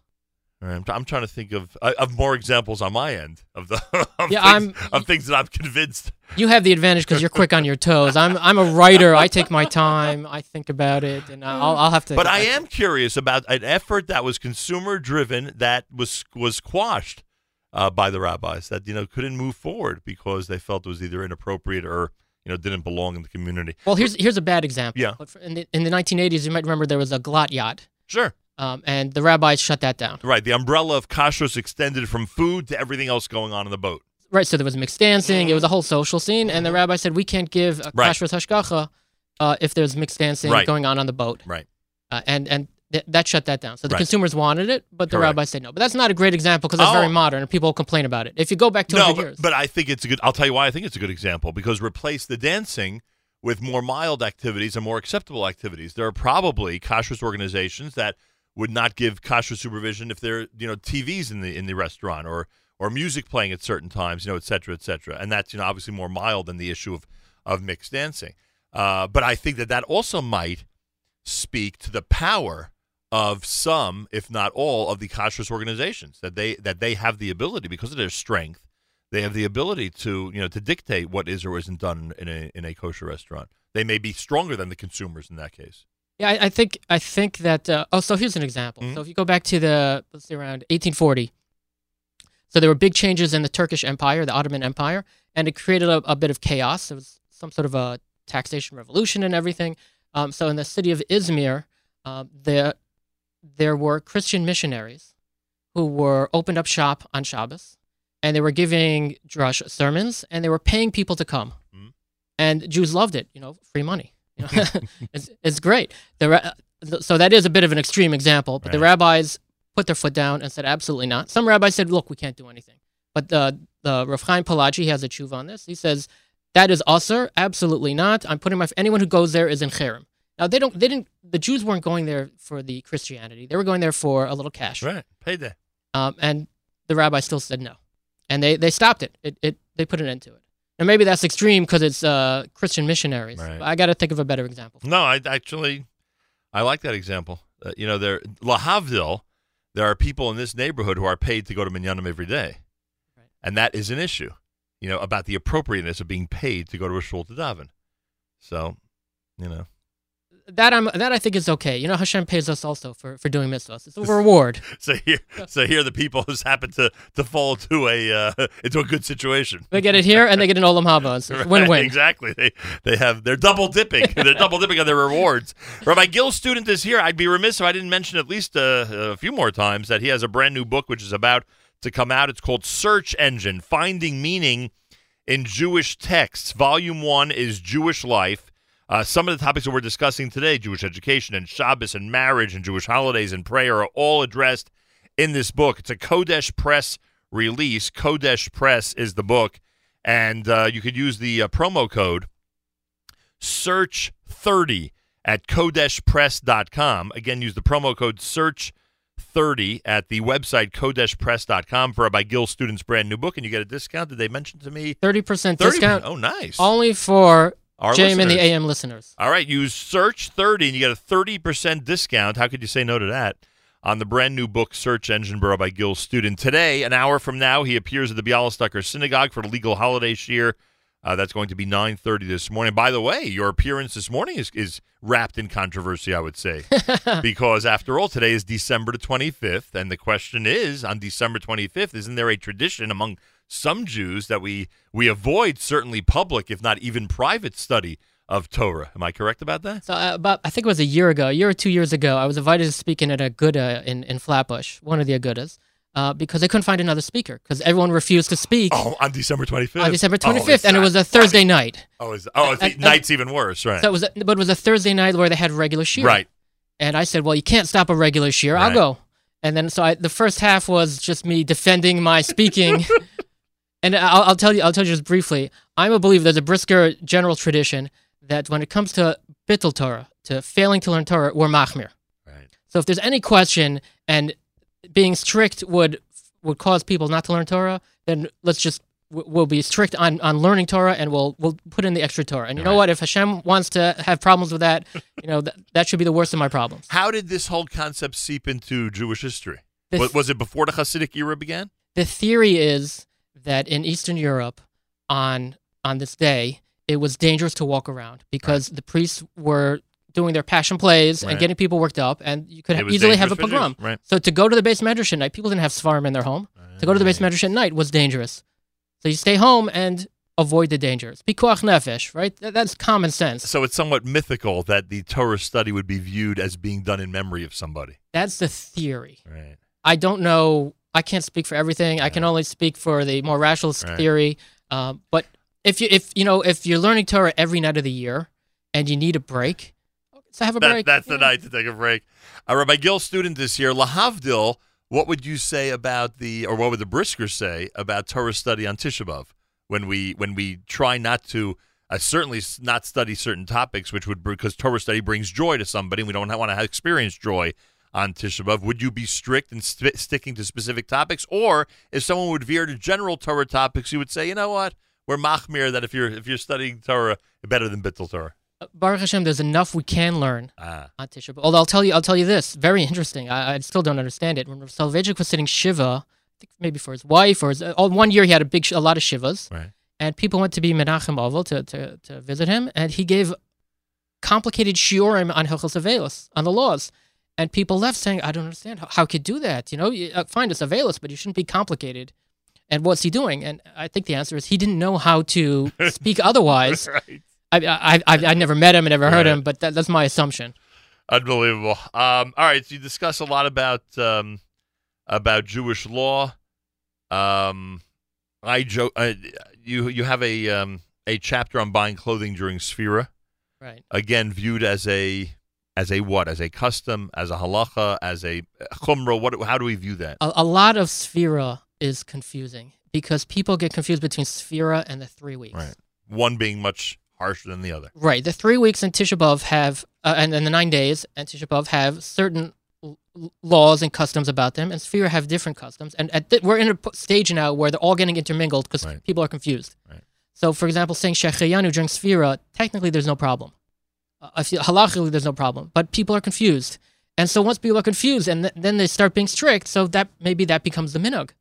Right, I'm, I'm trying to think of uh, of more examples on my end of the of, Yeah, things, I'm- of things that I'm convinced You have the advantage because you're quick on your toes. I'm I'm a writer. I take my time. I think about it, and I'll I'll have to. But get I am curious about an effort that was consumer driven that was was quashed uh, by the rabbis that you know couldn't move forward because they felt it was either inappropriate or you know didn't belong in the community. Well, here's here's a bad example. Yeah. In the, in the 1980s, you might remember there was a glatt yacht, Sure, um, and the rabbis shut that down. right. The umbrella of kashrus extended from food to everything else going on in the boat. Right. So there was mixed dancing. It was a whole social scene, and the rabbi said we can't give a Mm-hmm. Right. kashrut hashgacha uh, if there's mixed dancing Right. going on on the boat. Right. Uh, and and th- that shut that down. So the Right. consumers wanted it, but the Correct. rabbi said no. But that's not a great example because that's Oh. very modern, and people complain about it. If you go back 200 No, but, years, but I think it's a good. I'll tell you why I think it's a good example because replace the dancing with more mild activities and more acceptable activities. There are probably kashrus organizations that would not give kosher supervision if there you know TVs in the in the restaurant or or music playing at certain times, you know, et cetera, et cetera. And that's you know obviously more mild than the issue of of mixed dancing. Uh, but I think that that also might speak to the power of some, if not all, of the kosher organizations that they that they have the ability because of their strength. They have the ability to you know to dictate what is or isn't done in a in a kosher restaurant. They may be stronger than the consumers in that case. Yeah, I, I think I think that. Uh, oh, so here's an example. Mhm. So if you go back to the let's say around 1840, so there were big changes in the Turkish Empire, the Ottoman Empire, and it created a, a bit of chaos. There was some sort of a taxation revolution and everything. Um, so in the city of Izmir, uh, there there were Christian missionaries who were opened up shop on Shabbos, and they were giving drush sermons, and they were paying people to come, Mhm. and Jews loved it. You know, free money. It's it's great. The ra- so that is a bit of an extreme example, but the rabbis put their foot down and said absolutely not. Some rabbis said, "Look, we can't do anything." But the the Rav Chaim Palachi has a tshuva on this. He says that is usser, absolutely not. I'm putting my anyone who goes there is in cherem. Now they don't they didn't the Jews weren't going there for the Christianity. They were going there for a little cash. Right, payday. Um, and the rabbi still said no, and they they stopped it. It it they put an end to it. Now maybe that's extreme because it's uh, Christian missionaries. Right. I got to think of a better example. No, I actually I like that example. Uh, you know, there La Lahavdil, there are people in this neighborhood who are paid to go to minyanim every day, Right. and that is an issue. You know about the appropriateness of being paid to go to a shul to daven. So, you know, That I'm that I think is okay. You know, Hashem pays us also for, for doing mitzvahs. It's a reward. so here, so here, the people who's happened to to fall to a uh, into a good situation. They get it here and they get an olam haba. It's Right, win win. Exactly. They they have they're double dipping. they're double dipping on their rewards. Rabbi Gil Student is here. I'd be remiss if I didn't mention at least uh, a few more times that he has a brand new book which is about to come out. It's called Search Engine: Finding Meaning in Jewish Texts. Volume one is Jewish life. Uh, some of the topics that we're discussing today, Jewish education and Shabbos and marriage and Jewish holidays and prayer, are all addressed in this book. It's a Kodesh Press release. Kodesh Press is the book, and uh, you could use the uh, promo code search 30 at kodeshpress.com. Again, use the promo code search 30 at the website kodeshpress.com for Rabbi Gil Student's brand new book, and you get a discount. Did they mention to me? 30% 30 discount Oh, nice. only for Our JM and the. AM listeners. All right, use search 30 and you get a 30% discount. How could you say no to that? On the brand new book, Search Engine Burrow by Gil Student. Today, an hour from now, he appears at the Bialystoker Synagogue for the legal holiday shiur. Uh, that's going to be 9.30 this morning. By the way, your appearance this morning is, is wrapped in controversy, I would say. because, after all, today is December the 25th. And the question is, on December 25th, isn't there a tradition among some Jews that we, we avoid certainly public, if not even private study of Torah? Am I correct about that? So uh, about I think it was a year ago, a year or two years ago, I was invited to speak in at a Aguda in, in Flatbush, one of the Agudas. uh, because they couldn't find another speaker because everyone refused to speak Oh, on December 25th. on December Oh, 25th, is and it was a funny? Thursday night. Oh, is, oh, it's, And- and- night's even worse, right? So it was, a, but it was a Thursday night where they had regular shiur. right. And I said, "Well, you can't stop a regular shiur. I'll go." And then so I, the first half was just me defending my speaking. and I'll, I'll tell you, I'll tell you just briefly. I'm a believer. There's a Brisker general tradition that when it comes to bittul Torah, to failing to learn Torah, we're machmir. Right. So if there's any question and being strict would would cause people not to learn Torah, then let's just we'll be strict on, on learning Torah and we'll we'll put in the extra Torah. And you know Right. what? If Hashem wants to have problems with that, you know that that should be the worst of my problems. How did this whole concept seep into Jewish history? The, Was, was it before the Hasidic era began? the theory is that in Eastern Europe, on on this day, it was dangerous to walk around because the priests were doing their passion plays Right. and getting people worked up, and you could easily have a dangerous for Jews, pogrom. Right. So to go to the beis medrash at night, people didn't have sefarim in their home. To go to the beis medrash at night was dangerous. So you stay home and avoid the dangers. Pikuach nefesh, right? That, that's common sense. So it's somewhat mythical that the Torah study would be viewed as being done in memory of somebody. That's the theory. Right. I don't know. I can't speak for everything. I can only speak for the more rationalist Right. theory. Um, but if you if you know if you're learning Torah every night of the year and you need a break, so have a That, break. that's the night to take a break. Uh, Rabbi Gil, Student this year, Lahavdil, what would you say about the, or what would the Brisker say about Torah study on Tisha B'Av when we when we try not to, uh, certainly not study certain topics, which would because Torah study brings joy to somebody, and we don't want to experience joy on Tisha B'Av. Would you be strict in st- sticking to specific topics, or if someone would veer to general Torah topics, you would say, you know what, we're machmir that if you're if you're studying Torah, better than Bittul Torah. Uh, Baruch Hashem, there's enough we can learn Ah, on Tisha B'Av. Although I'll tell you, I'll tell you this, very interesting. I, I still don't understand it. When Rav was sitting shiva, I think maybe for his wife or his, uh, one year he had a big, a lot of shivas, right. and people went to be menachem avel to, to, to visit him, and he gave complicated shiurim on Hilchos Avelos, on the laws. And people left saying, I don't understand. How, how could you do that? You know, you, uh, fine, it's but you shouldn't be complicated. And what's he doing? And I think the answer is he didn't know how to speak otherwise. right. I, I, I, I never met him, I never heard Right. him, but that, that's my assumption. Unbelievable. Um, all right, so you discuss a lot about um, about Jewish law. Um, I joke. Uh, you you have a um, a chapter on buying clothing during Sefira. Right. Again, viewed as a as a what? As a custom, as a halacha, as a chumrah. What? How do we view that? A, a lot of Sefira is confusing because people get confused between Sefira and the three weeks. Right. One being much harsher than the other. Right. The three weeks in Tisha B'Av have, uh, and then the nine days and Tisha B'Av have certain l- laws and customs about them, and Sefira have different customs. And at th- we're in a p- stage now where they're all getting intermingled because Right. people are confused. Right. So, for example, saying Shechayanu during Sefira, technically there's no problem. Uh, you, halachically, there's no problem, but people are confused. And so once people are confused, and th- then they start being strict, so that maybe that becomes the minhag.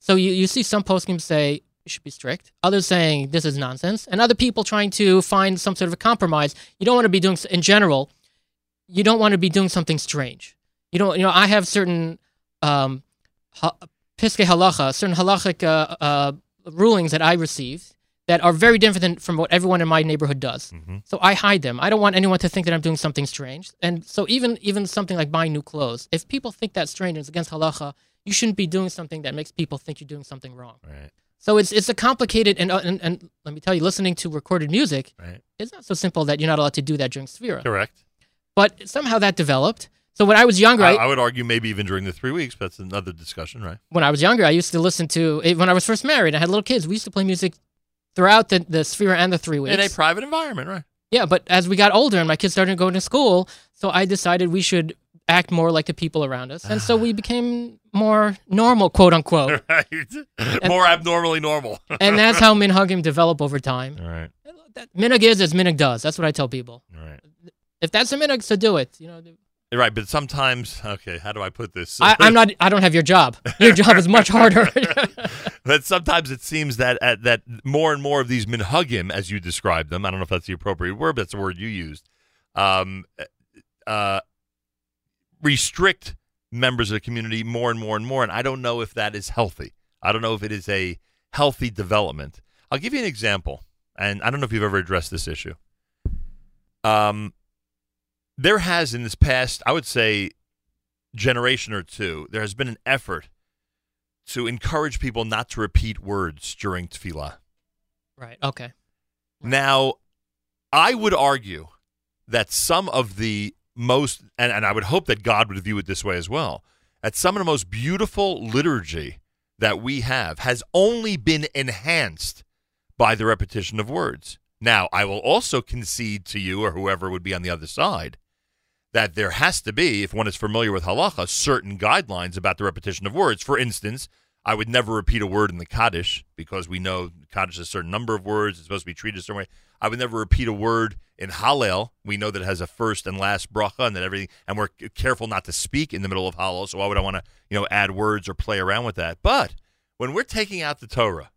So you, you see some poskim say you should be strict, others saying this is nonsense, and other people trying to find some sort of a compromise. You don't want to be doing, in general, you don't want to be doing something strange. You don't, you know, I have certain um, ha- piskei halacha, certain halachic uh, uh, rulings that I received that are very different than from what everyone in my neighborhood does. hmm So I hide them. I don't want anyone to think that I'm doing something strange. And so even even something like buying new clothes, if people think that's strange and it's against halacha, you shouldn't be doing something that makes people think you're doing something wrong. Right. So it's it's a complicated and, uh, and and let me tell you, listening to recorded music, Right. it's not so simple that you're not allowed to do that during Sefira. Correct. But somehow that developed. So when I was younger, I, I, I would argue maybe even during the three weeks, but that's another discussion, right? when I was younger, I used to listen to eh, when I was first married. I had little kids. We used to play music throughout the the Sefira and the three weeks. In a private environment, right? Yeah, but as we got older and my kids started going to school, so I decided we should act more like the people around us. And so we became more normal, quote unquote. right. More abnormally normal. and that's how minhagim develop over time. All right. That is as minhag does. That's what I tell people. All right. If that's a minhag, so do it. You know, right, but sometimes, okay, how do I put this? I, I'm not. I don't have your job. Your job is much harder. but sometimes it seems that at, that more and more of these minhagim, as you describe them, I don't know if that's the appropriate word, but that's the word you used, um, uh, restrict members of the community more and more and more. And I don't know if that is healthy. I don't know if it is a healthy development. I'll give you an example, and I don't know if you've ever addressed this issue. Um, there has in this past, I would say, generation or two, there has been an effort to encourage people not to repeat words during tefillah. Right. Okay. Now, I would argue that some of the most, and, and I would hope that God would view it this way as well, that some of the most beautiful liturgy that we have has only been enhanced by the repetition of words. Now, I will also concede to you or whoever would be on the other side that there has to be, if one is familiar with halacha, certain guidelines about the repetition of words. For instance, I would never repeat a word in the Kaddish because we know Kaddish has a certain number of words. It's supposed to be treated a certain way. I would never repeat a word in Hallel. We know that it has a first and last bracha and that everything, and we're careful not to speak in the middle of Hallel. So why would I want to, you know, add words or play around with that? But when we're taking out the Torah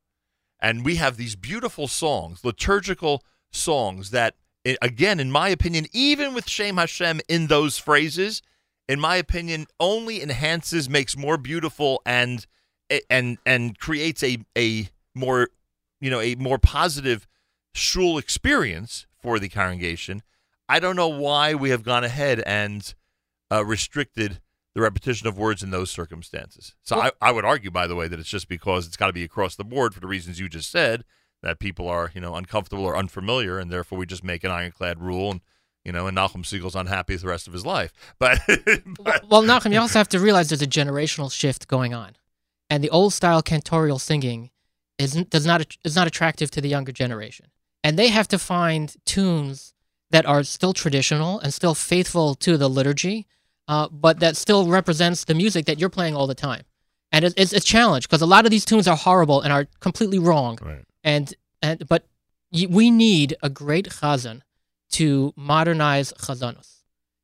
and we have these beautiful songs, liturgical songs that again, in my opinion, even with Shem Hashem in those phrases, in my opinion, only enhances, makes more beautiful, and and and creates a a more you know a more positive shul experience for the congregation. I don't know why we have gone ahead and uh, restricted the repetition of words in those circumstances. So well, I, I would argue, by the way, that it's just because it's got to be across the board for the reasons you just said that people are, you know, uncomfortable or unfamiliar, and therefore we just make an ironclad rule, and you know, and Nachum Segal's unhappy the rest of his life. But, but well, Nachum, you also have to realize there's a generational shift going on, and the old style cantorial singing isn't does not is not attractive to the younger generation, and they have to find tunes that are still traditional and still faithful to the liturgy, uh, but that still represents the music that you're playing all the time. And it's, it's a challenge because a lot of these tunes are horrible and are completely wrong. Right and and but we need a great chazan to modernize chazanos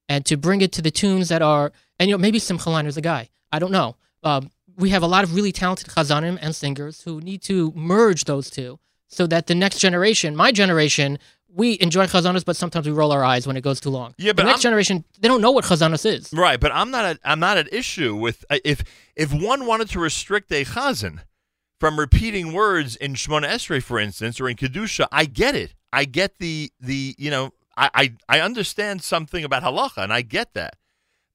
and to bring it to the tunes that are and you know maybe Simcha Leiner's a guy I don't know um, we have a lot of really talented chazanim and singers who need to merge those two so that the next generation my generation we enjoy chazanos, but sometimes we roll our eyes when it goes too long. Yeah, but the next I'm, generation they don't know what chazanos is. Right, but I'm not. At, I'm not at issue with uh, if if one wanted to restrict a chazan from repeating words in Shemona Esrei, for instance, or in Kedusha, I get it. I get the the you know I, I, I understand something about halacha, and I get that.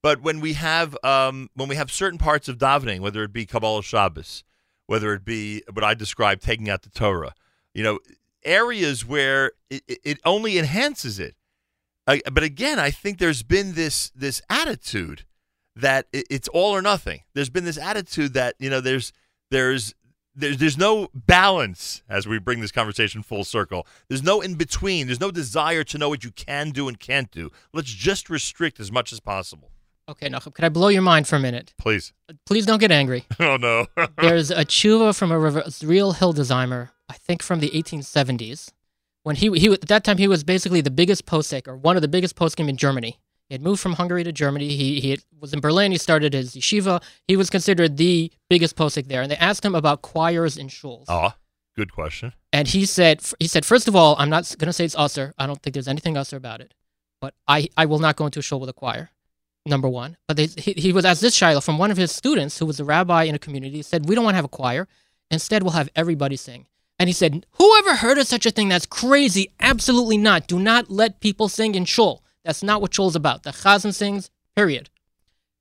But when we have um, when we have certain parts of davening, whether it be Kabbalah Shabbos, whether it be what I described taking out the Torah, you know, areas where it, it only enhances it. But again, I think there's been this this attitude that it, it's all or nothing. There's been this attitude that you know there's there's there's there's no balance as we bring this conversation full circle. There's no in between. There's no desire to know what you can do and can't do. Let's just restrict as much as possible. Okay, Nachum, can I blow your mind for a minute? Please. Please don't get angry. oh no. There's a tshuva from Azriel Hildesheimer, I think from the 1870s, when he he at that time he was basically the biggest posek or one of the biggest poskim in Germany. He had moved from Hungary to Germany. He, he was in Berlin. He started his yeshiva. He was considered the biggest posek there. And they asked him about choirs in shuls. Oh, good question. And he said, he said, first of all, I'm not going to say it's usser. I don't think there's anything usser about it. But I, I will not go into a shul with a choir, number one. But they, he, he was asked this shiloh from one of his students who was a rabbi in a community. He said, we don't want to have a choir. Instead, we'll have everybody sing. And he said, whoever heard of such a thing? That's crazy. Absolutely not. Do not let people sing in shul. That's not what Shul's about. The Chazan sings, period.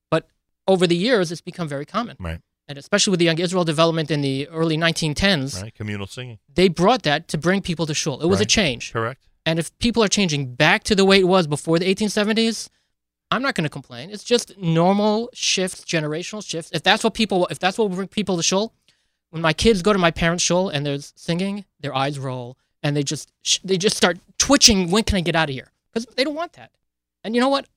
But over the years, it's become very common. Right. And especially with the Young Israel development in the early 1910s, right. communal singing. They brought that to bring people to Shul. It was right. a change. Correct. And if people are changing back to the way it was before the 1870s, I'm not going to complain. It's just normal shifts, generational shifts. If that's what people, if that's what will bring people to Shul, when my kids go to my parents' Shul and there's singing, their eyes roll and they just they just start twitching. When can I get out of here? Because they don't want that. And you know what?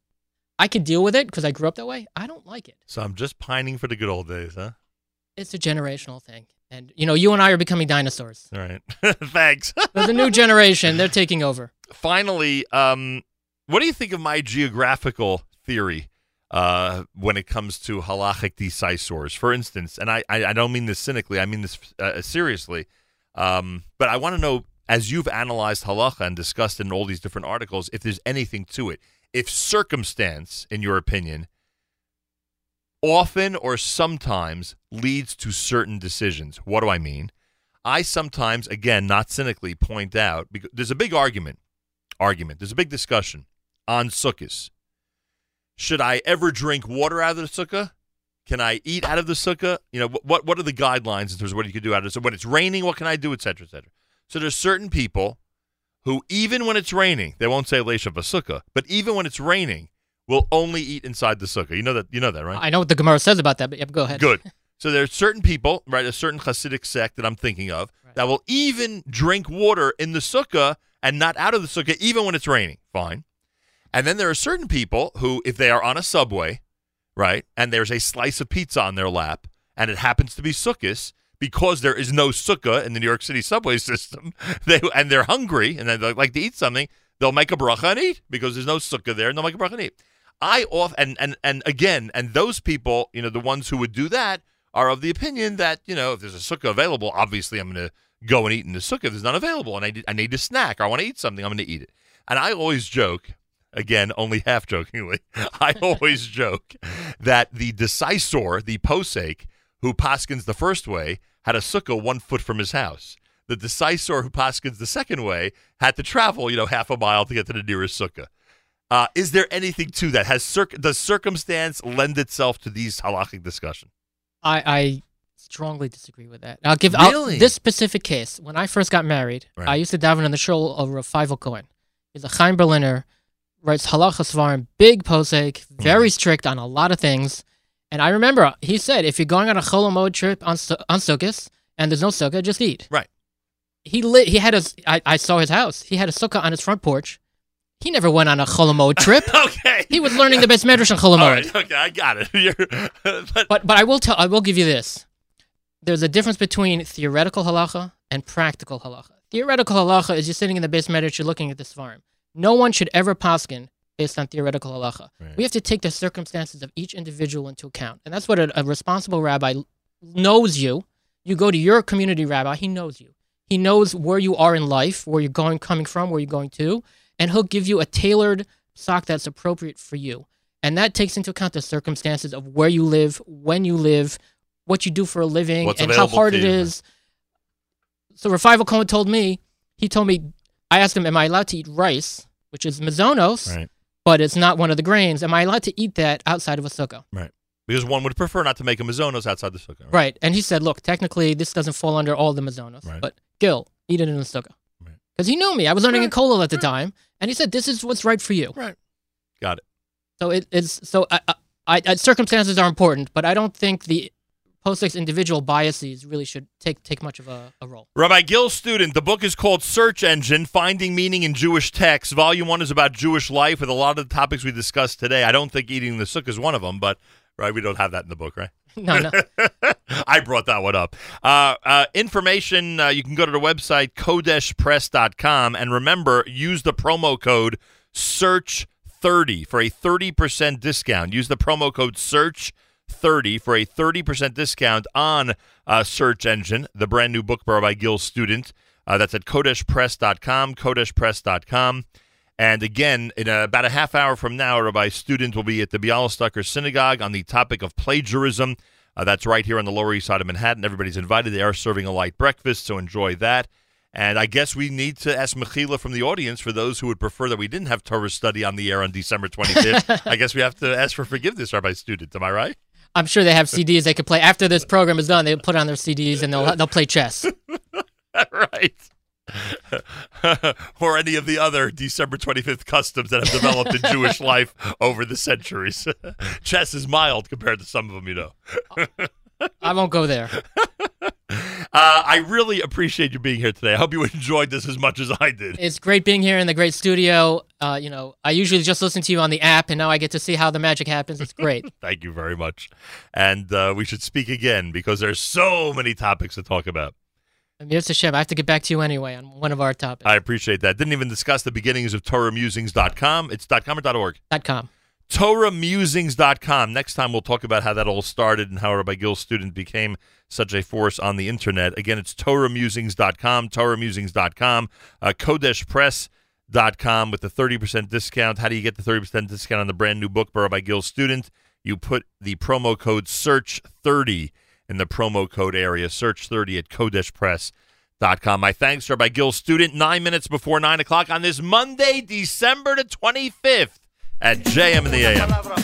I can deal with it because I grew up that way. I don't like it. So I'm just pining for the good old days, huh? It's a generational thing. And, you know, you and I are becoming dinosaurs. All right. Thanks. There's a new generation. They're taking over. Finally, um, what do you think of my geographical theory uh, when it comes to halachic decisors? For instance, and I, I, I don't mean this cynically, I mean this uh, seriously, um, but I want to know, as you've analyzed halacha and discussed in all these different articles, if there's anything to it if circumstance, in your opinion, often or sometimes leads to certain decisions. What do I mean? I sometimes, again, not cynically, point out because there's a big argument, argument. There's a big discussion on sukkahs. Should I ever drink water out of the sukkah? Can I eat out of the sukkah? You know, what what are the guidelines in terms of what you can do out of it? So when it's raining, what can I do, et cetera, et cetera. So there's certain people who, even when it's raining, they won't say leisha sukkah, but even when it's raining, will only eat inside the sukkah. You know that you know that, right? I know what the Gemara says about that, but yep, go ahead. Good. So there's certain people, right, a certain Hasidic sect that I'm thinking of Right. that will even drink water in the sukkah and not out of the sukkah, even when it's raining. Fine. And then there are certain people who, if they are on a subway, right, and there's a slice of pizza on their lap, and it happens to be sukkahs, because there is no sukkah in the New York City subway system, they and they're hungry and they like to eat something, they'll make a bracha and eat because there's no sukkah there, and they'll make a bracha and eat. I off and and and again, and those people, you know, the ones who would do that are of the opinion that you know if there's a sukkah available, obviously I'm going to go and eat in the sukkah. If there's none available, and I need, I need a snack, or I want to eat something, I'm going to eat it. And I always joke, again, only half jokingly, I always joke that the decisor, the posek, who paskins the first way, had a sukkah one foot from his house. The decisor who paskins the second way had to travel, you know, half a mile to get to the nearest sukkah. Uh, is there anything to that? Has circ- does circumstance lend itself to these halachic discussion? I, I strongly disagree with that. I'll give Really? I'll, this specific case. When I first got married, Right. I used to daven on the shul of Rav Feivel Cohen. He's a Chaim Berliner, writes halacha sefarim, big posek, very Mm-hmm. strict on a lot of things. And I remember he said, if you're going on a Chol Hamoed trip on on Sukkot and there's no sukkah, just eat. Right. He lit. He had a. I, I saw his house. He had a sukkah on his front porch. He never went on a Chol Hamoed trip. Okay. he was learning the beis medrash on All Cholomod. right. Okay, I got it. But, But but I will tell I will give you this. There's a difference between theoretical halacha and practical halacha. Theoretical halacha is you're sitting in the beis medrash, you're looking at this farm. No one should ever poskin based on theoretical halacha. Right. We have to take the circumstances of each individual into account, and that's what a, a responsible rabbi knows you. You go to your community rabbi, he knows you. He knows where you are in life, where you're going, coming from, where you're going to, and he'll give you a tailored psak that's appropriate for you. And that takes into account the circumstances of where you live, when you live, what you do for a living, What's and how hard it is. So Rav Feivel Cohen told me, he told me, I asked him, am I allowed to eat rice, which is mazonos, right. But it's not one of the grains. Am I allowed to eat that outside of a sukkah? Right. Because one would prefer not to make a mazonos outside the sukkah. Right. Right. And he said, look, technically this doesn't fall under all the mazonos, Right. but Gil, eat it in the sukkah. Right. Because he knew me. I was learning in Right. Kollel at the Right. time, and he said, this is what's right for you. Right. Got it. So it, it's so I, I, I, circumstances are important, but I don't think the post individual biases really should take take much of a, a role. Rabbi Gil Student, the book is called Search Engine Finding Meaning in Jewish Texts. Volume 1 is about Jewish life with a lot of the topics we discussed today. I don't think eating the sukkah is one of them, but right, we don't have that in the book, right? No, no. I brought that one up. Uh, uh, information, uh, you can go to the website kodeshpress.com and remember, use the promo code SEARCH30 for a 30% discount. Use the promo code SEARCH30 for a 30% discount on uh, Search Engine, the brand new book by Gil Student. Uh, that's at kodeshpress.com, kodeshpress.com. And again, in a, about a half hour from now, Rabbi Student will be at the Bialystoker Synagogue on the topic of plagiarism. Uh, that's right here on the Lower East Side of Manhattan. Everybody's invited. They are serving a light breakfast, so enjoy that. And I guess we need to ask Mechila from the audience for those who would prefer that we didn't have Torah study on the air on December 25th. I guess we have to ask for forgiveness, Rabbi Student. Am I right? I'm sure they have CDs they could play after this program is done. they'll put on their CDs and they'll they'll play chess. right. or any of the other December 25th customs that have developed in Jewish life over the centuries. Chess is mild compared to some of them, you know. I won't go there. Uh, I really appreciate you being here today. I hope you enjoyed this as much as I did. It's great being here in the great studio. Uh, you know, I usually just listen to you on the app, and now I get to see how the magic happens. It's great. Thank you very much. And uh, we should speak again because there's so many topics to talk about. Amir Hashem, I have to get back to you anyway on one of our topics. I appreciate that. Didn't even discuss the beginnings of TorahMusings.com. It's .com or .org? Dot com. TorahMusings.com. Next time we'll talk about how that all started and how Rabbi Gil Student became such a force on the internet. Again, it's TorahMusings.com, TorahMusings.com, uh, KodeshPress.com with the 30% discount. How do you get the 30% discount on the brand new book by Rabbi Gil Student? You put the promo code SEARCH30 in the promo code area, SEARCH30 at KodeshPress.com. My thanks are by Gil Student, nine minutes before 9 o'clock on this Monday, December the 25th at JM in the AM.